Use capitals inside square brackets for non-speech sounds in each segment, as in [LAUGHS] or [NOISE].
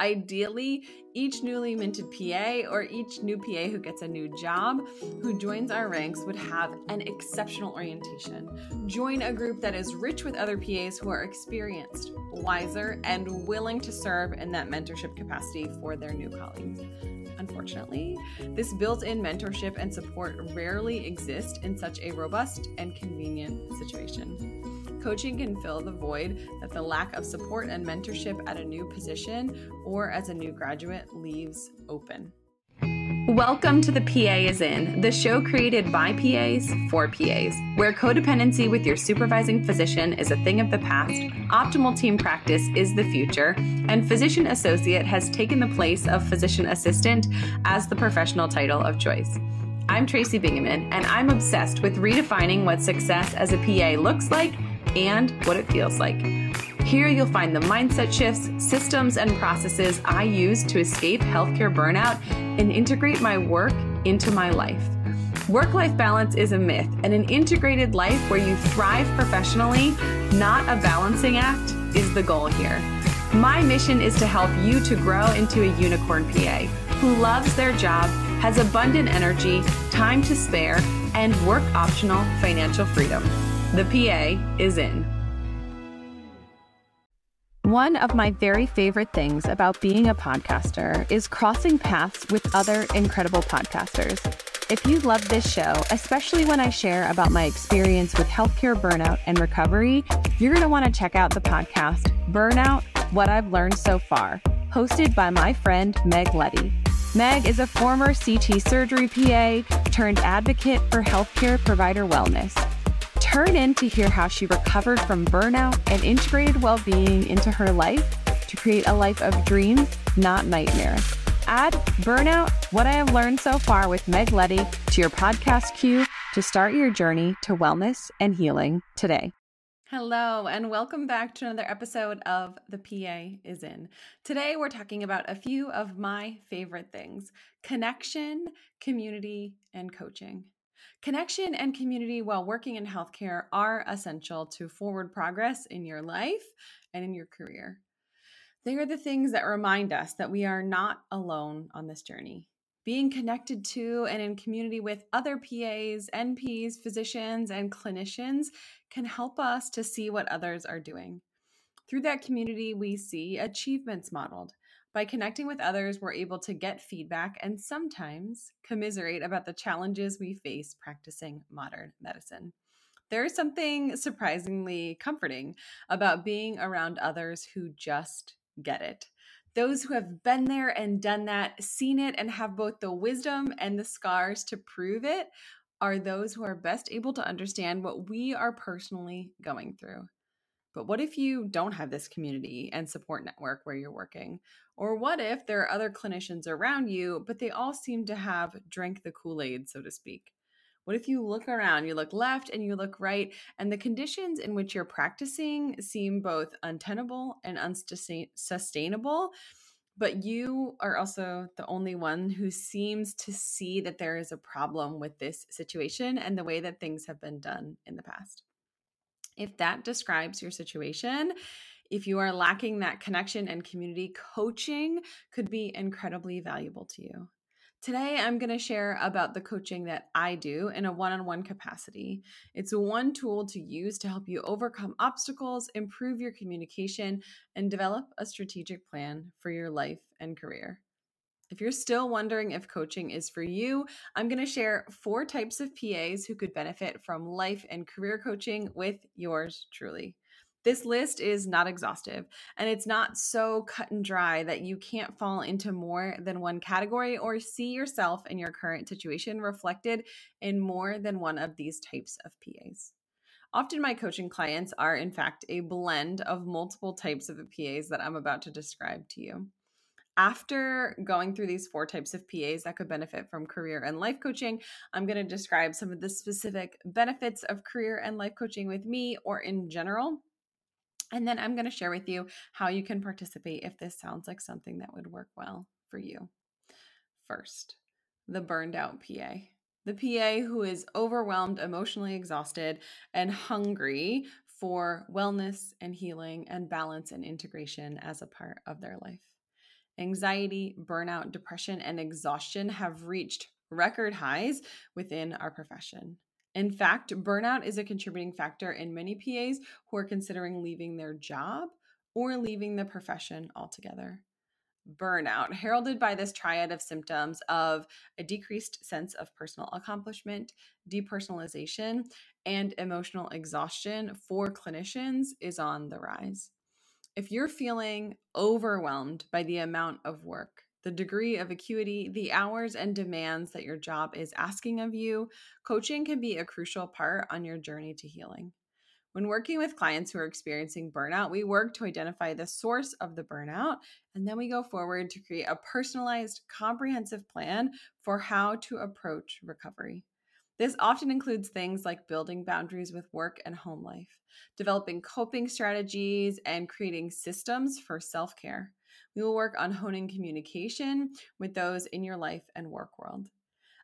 Ideally, each newly minted PA or each new PA who gets a new job who joins our ranks would have an exceptional orientation. Join a group that is rich with other PAs who are experienced, wiser, and willing to serve in that mentorship capacity for their new colleagues. Unfortunately, this built in mentorship and support rarely exist in such a robust and convenient situation. Coaching can fill the void that the lack of support and mentorship at a new position or as a new graduate leaves open. Welcome to The PA is In, the show created by PAs for PAs, where codependency with your supervising physician is a thing of the past, optimal team practice is the future, and physician associate has taken the place of physician assistant as the professional title of choice. I'm Tracy Bingaman, and I'm obsessed with redefining what success as a PA looks like and what it feels like. Here you'll find the mindset shifts, systems, and processes I use to escape healthcare burnout and integrate my work into my life. Work life balance is a myth, and an integrated life where you thrive professionally, not a balancing act, is the goal here. My mission is to help you to grow into a unicorn PA who loves their job, has abundant energy, time to spare, and work optional financial freedom. The PA is in. One of my very favorite things about being a podcaster is crossing paths with other incredible podcasters. If you love this show, especially when I share about my experience with healthcare burnout and recovery, you're going to want to check out the podcast Burnout What I've Learned So Far, hosted by my friend Meg Leddy. Meg is a former CT surgery PA turned advocate for healthcare provider wellness. Turn in to hear how she recovered from burnout and integrated well being into her life to create a life of dreams, not nightmares. Add Burnout What I Have Learned So Far with Meg Leddy to your podcast queue to start your journey to wellness and healing today. Hello, and welcome back to another episode of The PA is In. Today, we're talking about a few of my favorite things connection, community, and coaching. Connection and community while working in healthcare are essential to forward progress in your life and in your career. They are the things that remind us that we are not alone on this journey. Being connected to and in community with other PAs, NPs, physicians, and clinicians can help us to see what others are doing. Through that community, we see achievements modeled, by connecting with others, we're able to get feedback and sometimes commiserate about the challenges we face practicing modern medicine. There is something surprisingly comforting about being around others who just get it. Those who have been there and done that, seen it, and have both the wisdom and the scars to prove it are those who are best able to understand what we are personally going through. But what if you don't have this community and support network where you're working? Or what if there are other clinicians around you, but they all seem to have drank the Kool Aid, so to speak? What if you look around, you look left and you look right, and the conditions in which you're practicing seem both untenable and unsustainable? But you are also the only one who seems to see that there is a problem with this situation and the way that things have been done in the past. If that describes your situation, if you are lacking that connection and community, coaching could be incredibly valuable to you. Today, I'm going to share about the coaching that I do in a one on one capacity. It's one tool to use to help you overcome obstacles, improve your communication, and develop a strategic plan for your life and career. If you're still wondering if coaching is for you, I'm going to share four types of PAs who could benefit from life and career coaching with yours truly. This list is not exhaustive and it's not so cut and dry that you can't fall into more than one category or see yourself in your current situation reflected in more than one of these types of PAs. Often, my coaching clients are, in fact, a blend of multiple types of PAs that I'm about to describe to you after going through these four types of PAs that could benefit from career and life coaching, I'm going to describe some of the specific benefits of career and life coaching with me or in general. And then I'm going to share with you how you can participate if this sounds like something that would work well for you. First, the burned out PA. The PA who is overwhelmed, emotionally exhausted, and hungry for wellness and healing and balance and integration as a part of their life. Anxiety, burnout, depression, and exhaustion have reached record highs within our profession. In fact, burnout is a contributing factor in many PAs who are considering leaving their job or leaving the profession altogether. Burnout, heralded by this triad of symptoms of a decreased sense of personal accomplishment, depersonalization, and emotional exhaustion for clinicians, is on the rise. If you're feeling overwhelmed by the amount of work, the degree of acuity, the hours and demands that your job is asking of you, coaching can be a crucial part on your journey to healing. When working with clients who are experiencing burnout, we work to identify the source of the burnout, and then we go forward to create a personalized, comprehensive plan for how to approach recovery. This often includes things like building boundaries with work and home life, developing coping strategies, and creating systems for self care. We will work on honing communication with those in your life and work world.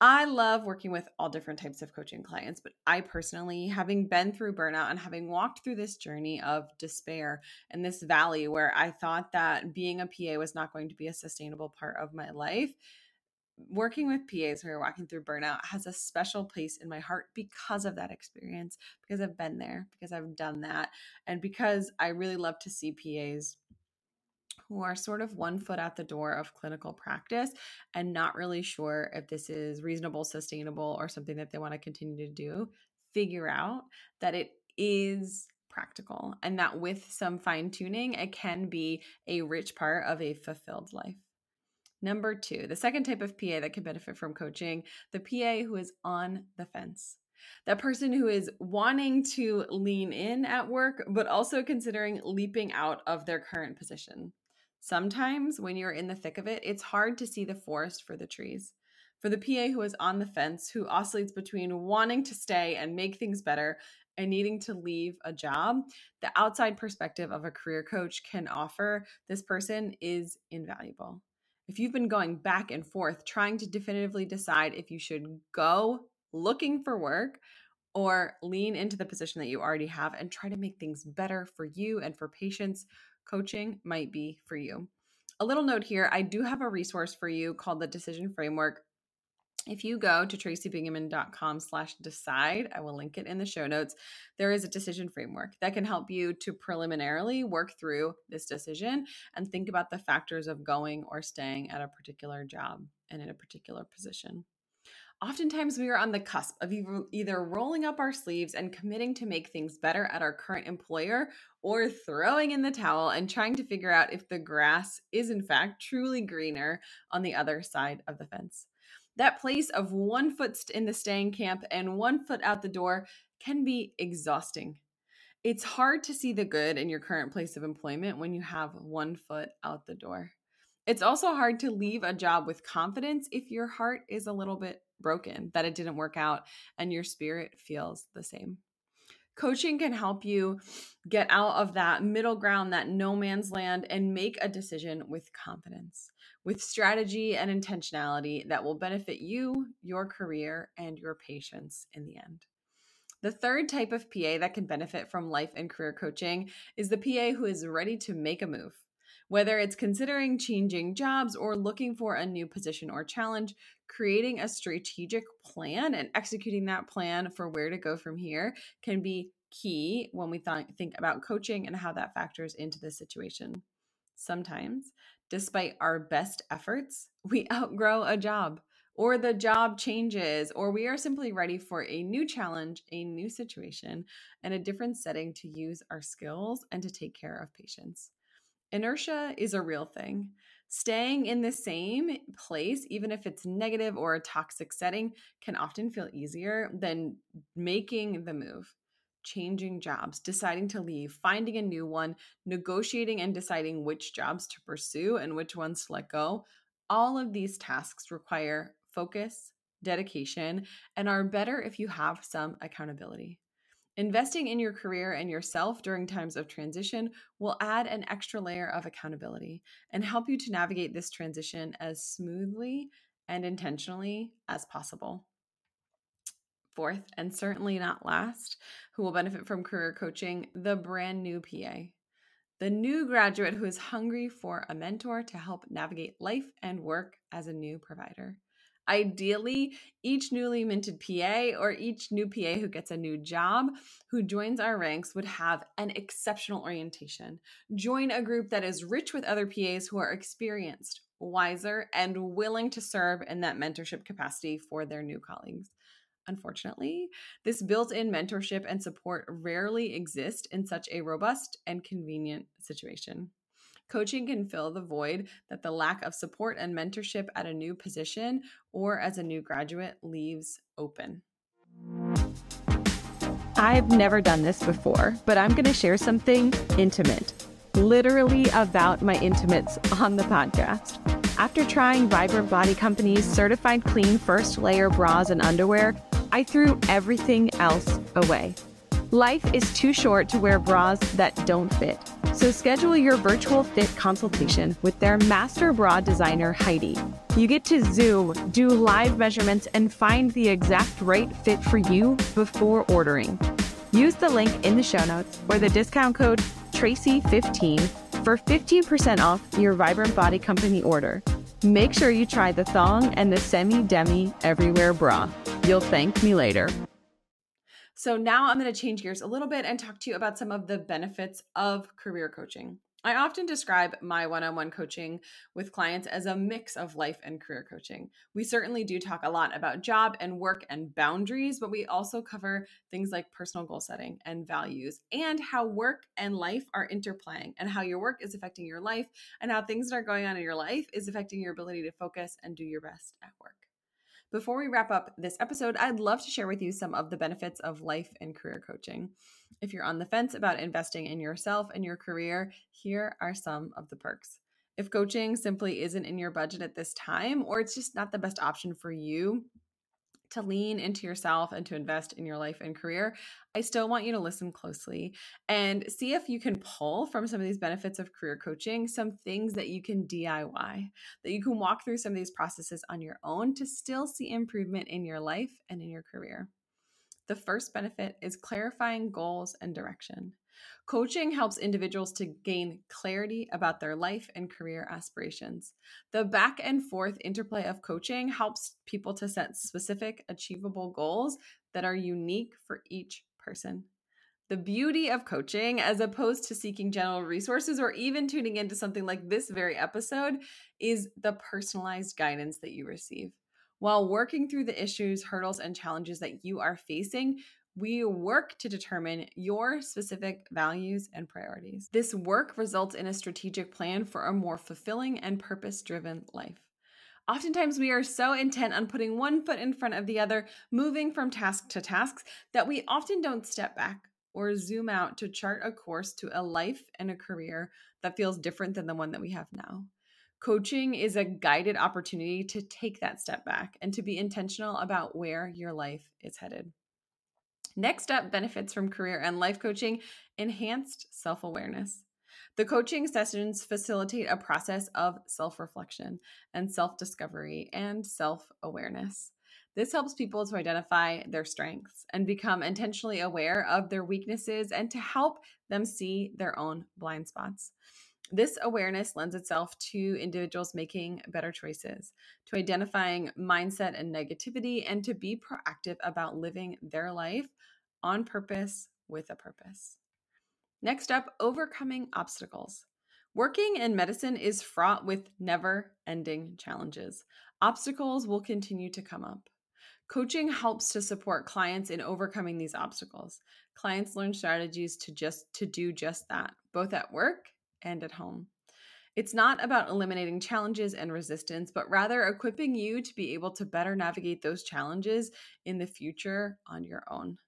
I love working with all different types of coaching clients, but I personally, having been through burnout and having walked through this journey of despair and this valley where I thought that being a PA was not going to be a sustainable part of my life, working with PAs who are walking through burnout has a special place in my heart because of that experience, because I've been there, because I've done that, and because I really love to see PAs who are sort of one foot out the door of clinical practice and not really sure if this is reasonable, sustainable, or something that they want to continue to do, figure out that it is practical and that with some fine tuning, it can be a rich part of a fulfilled life. Number two, the second type of PA that can benefit from coaching, the PA who is on the fence. That person who is wanting to lean in at work, but also considering leaping out of their current position. Sometimes when you're in the thick of it, it's hard to see the forest for the trees. For the PA who is on the fence, who oscillates between wanting to stay and make things better and needing to leave a job, the outside perspective of a career coach can offer this person is invaluable. If you've been going back and forth trying to definitively decide if you should go looking for work or lean into the position that you already have and try to make things better for you and for patients coaching might be for you. A little note here I do have a resource for you called the Decision Framework. If you go to tracybingaman.com slash decide, I will link it in the show notes. There is a decision framework that can help you to preliminarily work through this decision and think about the factors of going or staying at a particular job and in a particular position. Oftentimes, we are on the cusp of either rolling up our sleeves and committing to make things better at our current employer or throwing in the towel and trying to figure out if the grass is, in fact, truly greener on the other side of the fence. That place of one foot in the staying camp and one foot out the door can be exhausting. It's hard to see the good in your current place of employment when you have one foot out the door. It's also hard to leave a job with confidence if your heart is a little bit broken, that it didn't work out, and your spirit feels the same. Coaching can help you get out of that middle ground, that no man's land, and make a decision with confidence, with strategy and intentionality that will benefit you, your career, and your patients in the end. The third type of PA that can benefit from life and career coaching is the PA who is ready to make a move. Whether it's considering changing jobs or looking for a new position or challenge, creating a strategic plan and executing that plan for where to go from here can be key when we th- think about coaching and how that factors into the situation. Sometimes, despite our best efforts, [LAUGHS] we outgrow a job or the job changes, or we are simply ready for a new challenge, a new situation, and a different setting to use our skills and to take care of patients. Inertia is a real thing. Staying in the same place, even if it's negative or a toxic setting, can often feel easier than making the move, changing jobs, deciding to leave, finding a new one, negotiating and deciding which jobs to pursue and which ones to let go. All of these tasks require focus, dedication, and are better if you have some accountability. Investing in your career and yourself during times of transition will add an extra layer of accountability and help you to navigate this transition as smoothly and intentionally as possible. Fourth, and certainly not last, who will benefit from career coaching, the brand new PA. the new graduate who is hungry for a mentor to help navigate life and work as a new provider. Ideally, each newly minted PA or each new PA who gets a new job who joins our ranks would have an exceptional orientation. Join a group that is rich with other PAs who are experienced, wiser, and willing to serve in that mentorship capacity for their new colleagues. Unfortunately, this built in mentorship and support rarely exist in such a robust and convenient situation. Coaching can fill the void that the lack of support and mentorship at a new position or as a new graduate leaves open. I've never done this before, but I'm going to share something intimate, literally about my intimates on the podcast. After trying Vibrant Body Company's certified clean first layer bras and underwear, I threw everything else away. Life is too short to wear bras that don't fit. So schedule your virtual fit consultation with their master bra designer, Heidi. You get to Zoom, do live measurements, and find the exact right fit for you before ordering. Use the link in the show notes or the discount code Tracy15 for 15% off your Vibrant Body Company order. Make sure you try the thong and the semi demi everywhere bra. You'll thank me later. So, now I'm going to change gears a little bit and talk to you about some of the benefits of career coaching. I often describe my one on one coaching with clients as a mix of life and career coaching. We certainly do talk a lot about job and work and boundaries, but we also cover things like personal goal setting and values and how work and life are interplaying and how your work is affecting your life and how things that are going on in your life is affecting your ability to focus and do your best at work. Before we wrap up this episode, I'd love to share with you some of the benefits of life and career coaching. If you're on the fence about investing in yourself and your career, here are some of the perks. If coaching simply isn't in your budget at this time, or it's just not the best option for you, to lean into yourself and to invest in your life and career, I still want you to listen closely and see if you can pull from some of these benefits of career coaching some things that you can DIY, that you can walk through some of these processes on your own to still see improvement in your life and in your career. The first benefit is clarifying goals and direction. Coaching helps individuals to gain clarity about their life and career aspirations. The back and forth interplay of coaching helps people to set specific, achievable goals that are unique for each person. The beauty of coaching, as opposed to seeking general resources or even tuning into something like this very episode, is the personalized guidance that you receive. While working through the issues, hurdles, and challenges that you are facing, we work to determine your specific values and priorities. This work results in a strategic plan for a more fulfilling and purpose driven life. Oftentimes, we are so intent on putting one foot in front of the other, moving from task to tasks, that we often don't step back or zoom out to chart a course to a life and a career that feels different than the one that we have now. Coaching is a guided opportunity to take that step back and to be intentional about where your life is headed. Next up, benefits from career and life coaching enhanced self awareness. The coaching sessions facilitate a process of self reflection and self discovery and self awareness. This helps people to identify their strengths and become intentionally aware of their weaknesses and to help them see their own blind spots. This awareness lends itself to individuals making better choices, to identifying mindset and negativity, and to be proactive about living their life on purpose with a purpose. Next up, overcoming obstacles. Working in medicine is fraught with never ending challenges. Obstacles will continue to come up. Coaching helps to support clients in overcoming these obstacles. Clients learn strategies to just to do just that, both at work and at home. It's not about eliminating challenges and resistance, but rather equipping you to be able to better navigate those challenges in the future on your own.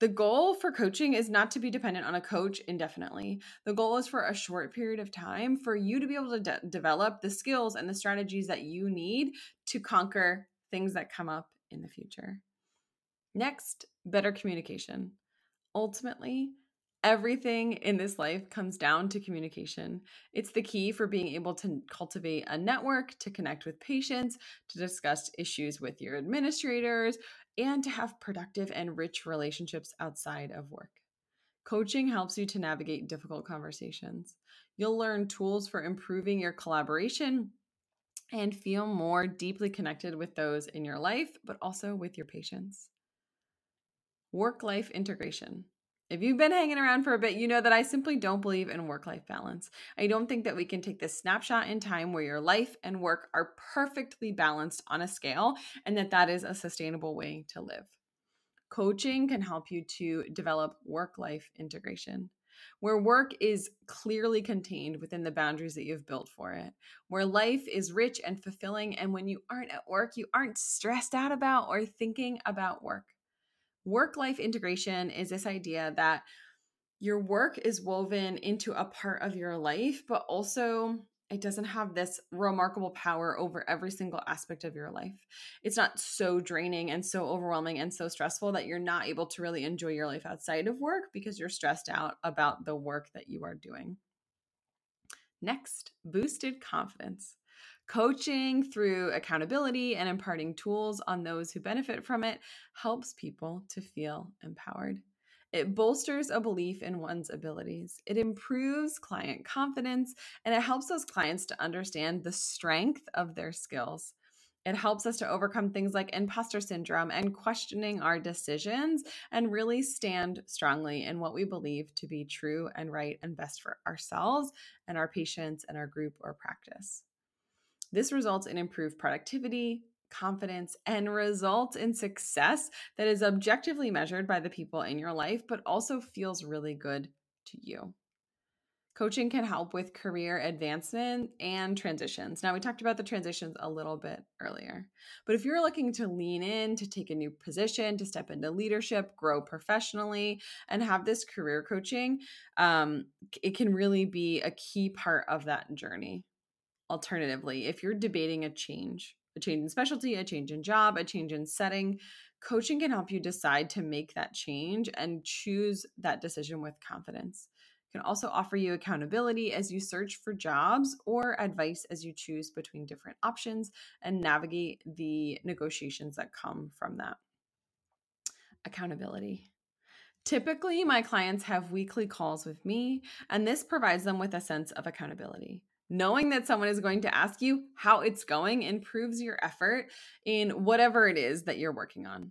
The goal for coaching is not to be dependent on a coach indefinitely. The goal is for a short period of time for you to be able to de- develop the skills and the strategies that you need to conquer things that come up in the future. Next, better communication. Ultimately, Everything in this life comes down to communication. It's the key for being able to cultivate a network, to connect with patients, to discuss issues with your administrators, and to have productive and rich relationships outside of work. Coaching helps you to navigate difficult conversations. You'll learn tools for improving your collaboration and feel more deeply connected with those in your life, but also with your patients. Work life integration. If you've been hanging around for a bit, you know that I simply don't believe in work life balance. I don't think that we can take this snapshot in time where your life and work are perfectly balanced on a scale and that that is a sustainable way to live. Coaching can help you to develop work life integration, where work is clearly contained within the boundaries that you've built for it, where life is rich and fulfilling. And when you aren't at work, you aren't stressed out about or thinking about work. Work life integration is this idea that your work is woven into a part of your life, but also it doesn't have this remarkable power over every single aspect of your life. It's not so draining and so overwhelming and so stressful that you're not able to really enjoy your life outside of work because you're stressed out about the work that you are doing. Next, boosted confidence. Coaching through accountability and imparting tools on those who benefit from it helps people to feel empowered. It bolsters a belief in one's abilities. It improves client confidence and it helps those clients to understand the strength of their skills. It helps us to overcome things like imposter syndrome and questioning our decisions and really stand strongly in what we believe to be true and right and best for ourselves and our patients and our group or practice. This results in improved productivity, confidence, and results in success that is objectively measured by the people in your life, but also feels really good to you. Coaching can help with career advancement and transitions. Now, we talked about the transitions a little bit earlier, but if you're looking to lean in, to take a new position, to step into leadership, grow professionally, and have this career coaching, um, it can really be a key part of that journey alternatively, if you're debating a change, a change in specialty, a change in job, a change in setting, coaching can help you decide to make that change and choose that decision with confidence. It can also offer you accountability as you search for jobs or advice as you choose between different options and navigate the negotiations that come from that. Accountability. Typically, my clients have weekly calls with me, and this provides them with a sense of accountability. Knowing that someone is going to ask you how it's going improves your effort in whatever it is that you're working on.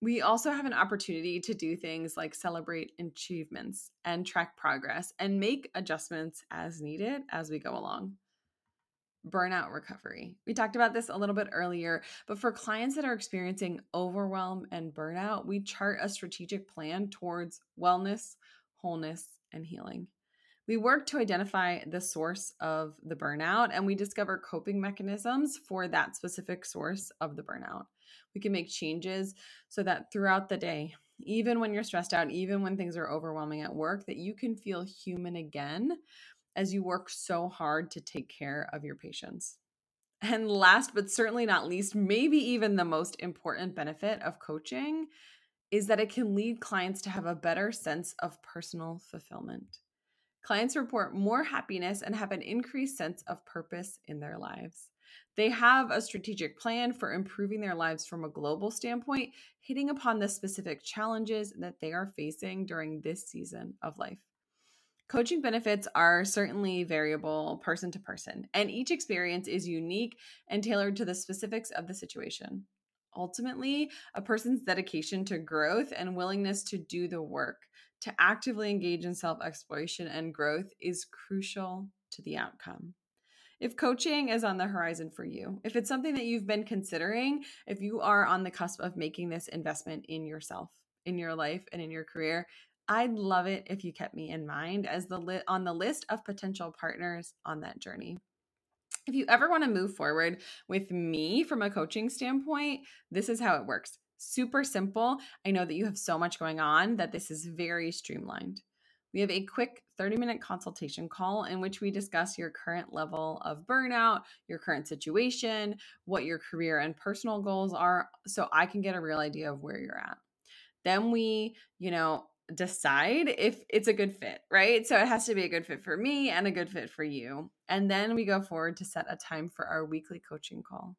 We also have an opportunity to do things like celebrate achievements and track progress and make adjustments as needed as we go along. Burnout recovery. We talked about this a little bit earlier, but for clients that are experiencing overwhelm and burnout, we chart a strategic plan towards wellness, wholeness, and healing. We work to identify the source of the burnout and we discover coping mechanisms for that specific source of the burnout. We can make changes so that throughout the day, even when you're stressed out, even when things are overwhelming at work, that you can feel human again as you work so hard to take care of your patients. And last but certainly not least, maybe even the most important benefit of coaching is that it can lead clients to have a better sense of personal fulfillment. Clients report more happiness and have an increased sense of purpose in their lives. They have a strategic plan for improving their lives from a global standpoint, hitting upon the specific challenges that they are facing during this season of life. Coaching benefits are certainly variable person to person, and each experience is unique and tailored to the specifics of the situation. Ultimately, a person's dedication to growth and willingness to do the work to actively engage in self exploration and growth is crucial to the outcome. If coaching is on the horizon for you, if it's something that you've been considering, if you are on the cusp of making this investment in yourself, in your life, and in your career, I'd love it if you kept me in mind as the li- on the list of potential partners on that journey. If you ever want to move forward with me from a coaching standpoint, this is how it works super simple. I know that you have so much going on that this is very streamlined. We have a quick 30 minute consultation call in which we discuss your current level of burnout, your current situation, what your career and personal goals are, so I can get a real idea of where you're at. Then we, you know, decide if it's a good fit, right? So it has to be a good fit for me and a good fit for you. And then we go forward to set a time for our weekly coaching call.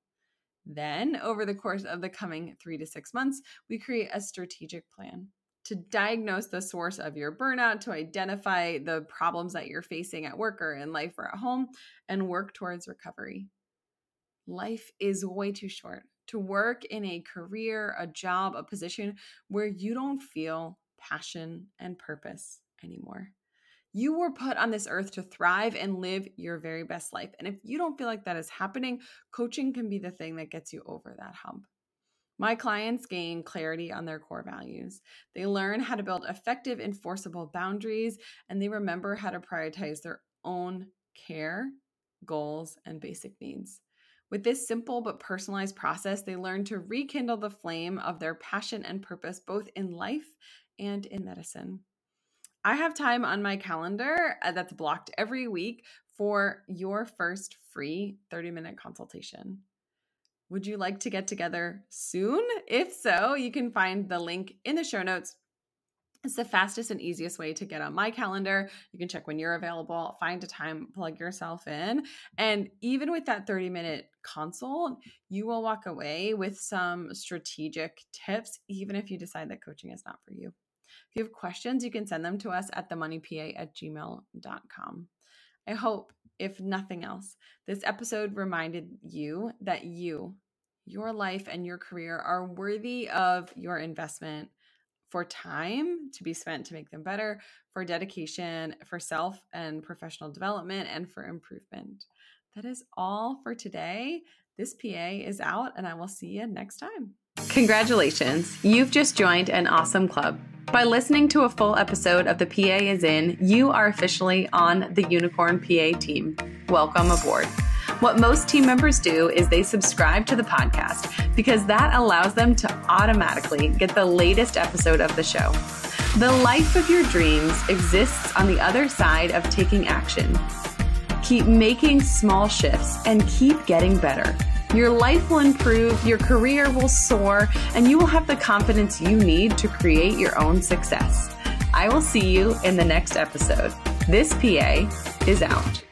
Then, over the course of the coming three to six months, we create a strategic plan to diagnose the source of your burnout, to identify the problems that you're facing at work or in life or at home, and work towards recovery. Life is way too short to work in a career, a job, a position where you don't feel passion and purpose anymore. You were put on this earth to thrive and live your very best life. And if you don't feel like that is happening, coaching can be the thing that gets you over that hump. My clients gain clarity on their core values. They learn how to build effective, enforceable boundaries, and they remember how to prioritize their own care, goals, and basic needs. With this simple but personalized process, they learn to rekindle the flame of their passion and purpose both in life and in medicine. I have time on my calendar uh, that's blocked every week for your first free 30 minute consultation. Would you like to get together soon? If so, you can find the link in the show notes. It's the fastest and easiest way to get on my calendar. You can check when you're available, find a time, plug yourself in. And even with that 30 minute consult, you will walk away with some strategic tips, even if you decide that coaching is not for you. If you have questions, you can send them to us at themoneypa at gmail.com. I hope, if nothing else, this episode reminded you that you, your life, and your career are worthy of your investment for time to be spent to make them better, for dedication, for self and professional development, and for improvement. That is all for today. This PA is out, and I will see you next time. Congratulations, you've just joined an awesome club. By listening to a full episode of The PA is In, you are officially on the Unicorn PA team. Welcome aboard. What most team members do is they subscribe to the podcast because that allows them to automatically get the latest episode of the show. The life of your dreams exists on the other side of taking action. Keep making small shifts and keep getting better. Your life will improve, your career will soar, and you will have the confidence you need to create your own success. I will see you in the next episode. This PA is out.